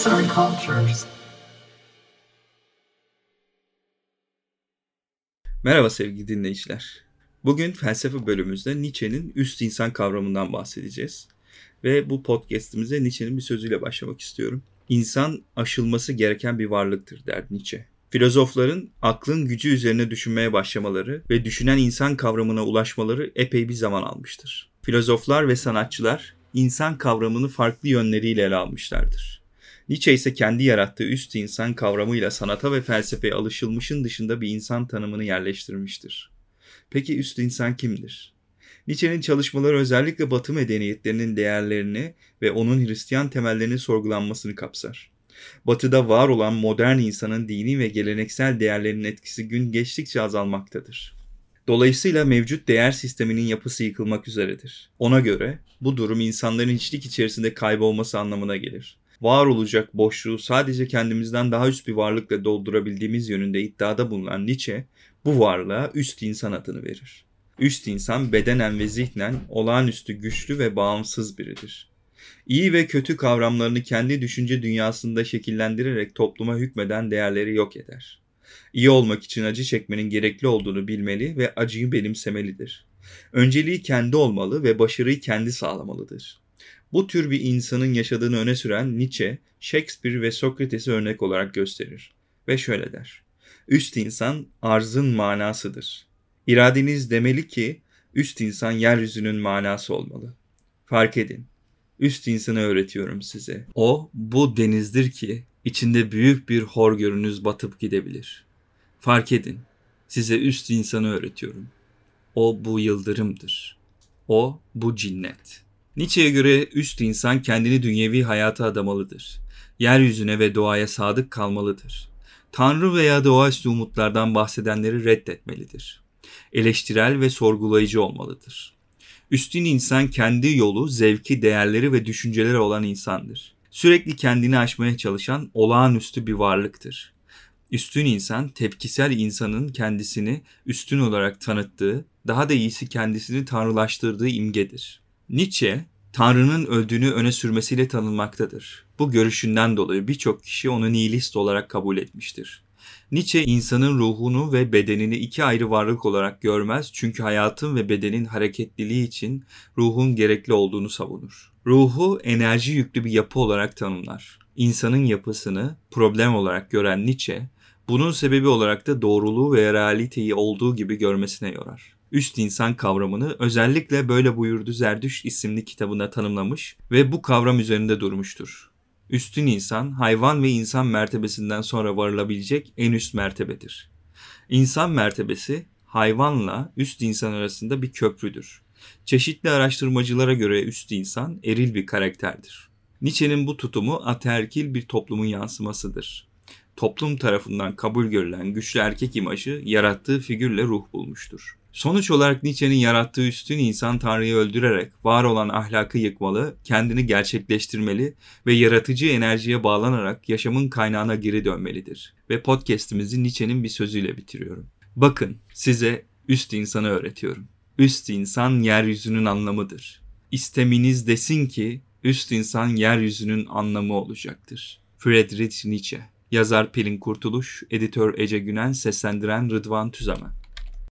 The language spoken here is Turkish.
Arts and Cultures. Merhaba sevgili dinleyiciler. Bugün felsefe bölümümüzde Nietzsche'nin üst insan kavramından bahsedeceğiz. Ve bu podcastimize Nietzsche'nin bir sözüyle başlamak istiyorum. İnsan aşılması gereken bir varlıktır der Nietzsche. Filozofların aklın gücü üzerine düşünmeye başlamaları ve düşünen insan kavramına ulaşmaları epey bir zaman almıştır. Filozoflar ve sanatçılar insan kavramını farklı yönleriyle ele almışlardır. Nietzsche ise kendi yarattığı üst insan kavramıyla sanata ve felsefeye alışılmışın dışında bir insan tanımını yerleştirmiştir. Peki üst insan kimdir? Nietzsche'nin çalışmaları özellikle Batı medeniyetlerinin değerlerini ve onun Hristiyan temellerini sorgulanmasını kapsar. Batı'da var olan modern insanın dini ve geleneksel değerlerinin etkisi gün geçtikçe azalmaktadır. Dolayısıyla mevcut değer sisteminin yapısı yıkılmak üzeredir. Ona göre bu durum insanların içlik içerisinde kaybolması anlamına gelir. Var olacak boşluğu sadece kendimizden daha üst bir varlıkla doldurabildiğimiz yönünde iddiada bulunan Nietzsche bu varlığa üst insan adını verir. Üst insan bedenen ve zihnen olağanüstü güçlü ve bağımsız biridir. İyi ve kötü kavramlarını kendi düşünce dünyasında şekillendirerek topluma hükmeden değerleri yok eder. İyi olmak için acı çekmenin gerekli olduğunu bilmeli ve acıyı benimsemelidir. Önceliği kendi olmalı ve başarıyı kendi sağlamalıdır. Bu tür bir insanın yaşadığını öne süren Nietzsche, Shakespeare ve Sokrates'i örnek olarak gösterir ve şöyle der. Üst insan arzın manasıdır. İradeniz demeli ki üst insan yeryüzünün manası olmalı. Fark edin. Üst insanı öğretiyorum size. O bu denizdir ki içinde büyük bir hor görünüz batıp gidebilir. Fark edin. Size üst insanı öğretiyorum. O bu yıldırımdır. O bu cinnet. Nietzsche'ye göre üst insan kendini dünyevi hayata adamalıdır. Yeryüzüne ve doğaya sadık kalmalıdır. Tanrı veya doğaüstü umutlardan bahsedenleri reddetmelidir. Eleştirel ve sorgulayıcı olmalıdır. Üstün insan kendi yolu, zevki, değerleri ve düşünceleri olan insandır. Sürekli kendini aşmaya çalışan olağanüstü bir varlıktır. Üstün insan, tepkisel insanın kendisini üstün olarak tanıttığı, daha da iyisi kendisini tanrılaştırdığı imgedir. Nietzsche, Tanrı'nın öldüğünü öne sürmesiyle tanınmaktadır. Bu görüşünden dolayı birçok kişi onu nihilist olarak kabul etmiştir. Nietzsche insanın ruhunu ve bedenini iki ayrı varlık olarak görmez çünkü hayatın ve bedenin hareketliliği için ruhun gerekli olduğunu savunur. Ruhu enerji yüklü bir yapı olarak tanımlar. İnsanın yapısını problem olarak gören Nietzsche, bunun sebebi olarak da doğruluğu ve realiteyi olduğu gibi görmesine yorar. Üst insan kavramını özellikle böyle buyurdu Zerdüş isimli kitabında tanımlamış ve bu kavram üzerinde durmuştur. Üstün insan, hayvan ve insan mertebesinden sonra varılabilecek en üst mertebedir. İnsan mertebesi, hayvanla üst insan arasında bir köprüdür. Çeşitli araştırmacılara göre üst insan eril bir karakterdir. Nietzsche'nin bu tutumu aterkil bir toplumun yansımasıdır. Toplum tarafından kabul görülen güçlü erkek imajı yarattığı figürle ruh bulmuştur. Sonuç olarak Nietzsche'nin yarattığı üstün insan Tanrı'yı öldürerek var olan ahlakı yıkmalı, kendini gerçekleştirmeli ve yaratıcı enerjiye bağlanarak yaşamın kaynağına geri dönmelidir. Ve podcast'imizi Nietzsche'nin bir sözüyle bitiriyorum. Bakın size üst insanı öğretiyorum. Üst insan yeryüzünün anlamıdır. İsteminiz desin ki üst insan yeryüzünün anlamı olacaktır. Friedrich Nietzsche Yazar Pelin Kurtuluş, editör Ece Günen, seslendiren Rıdvan Tüzemen.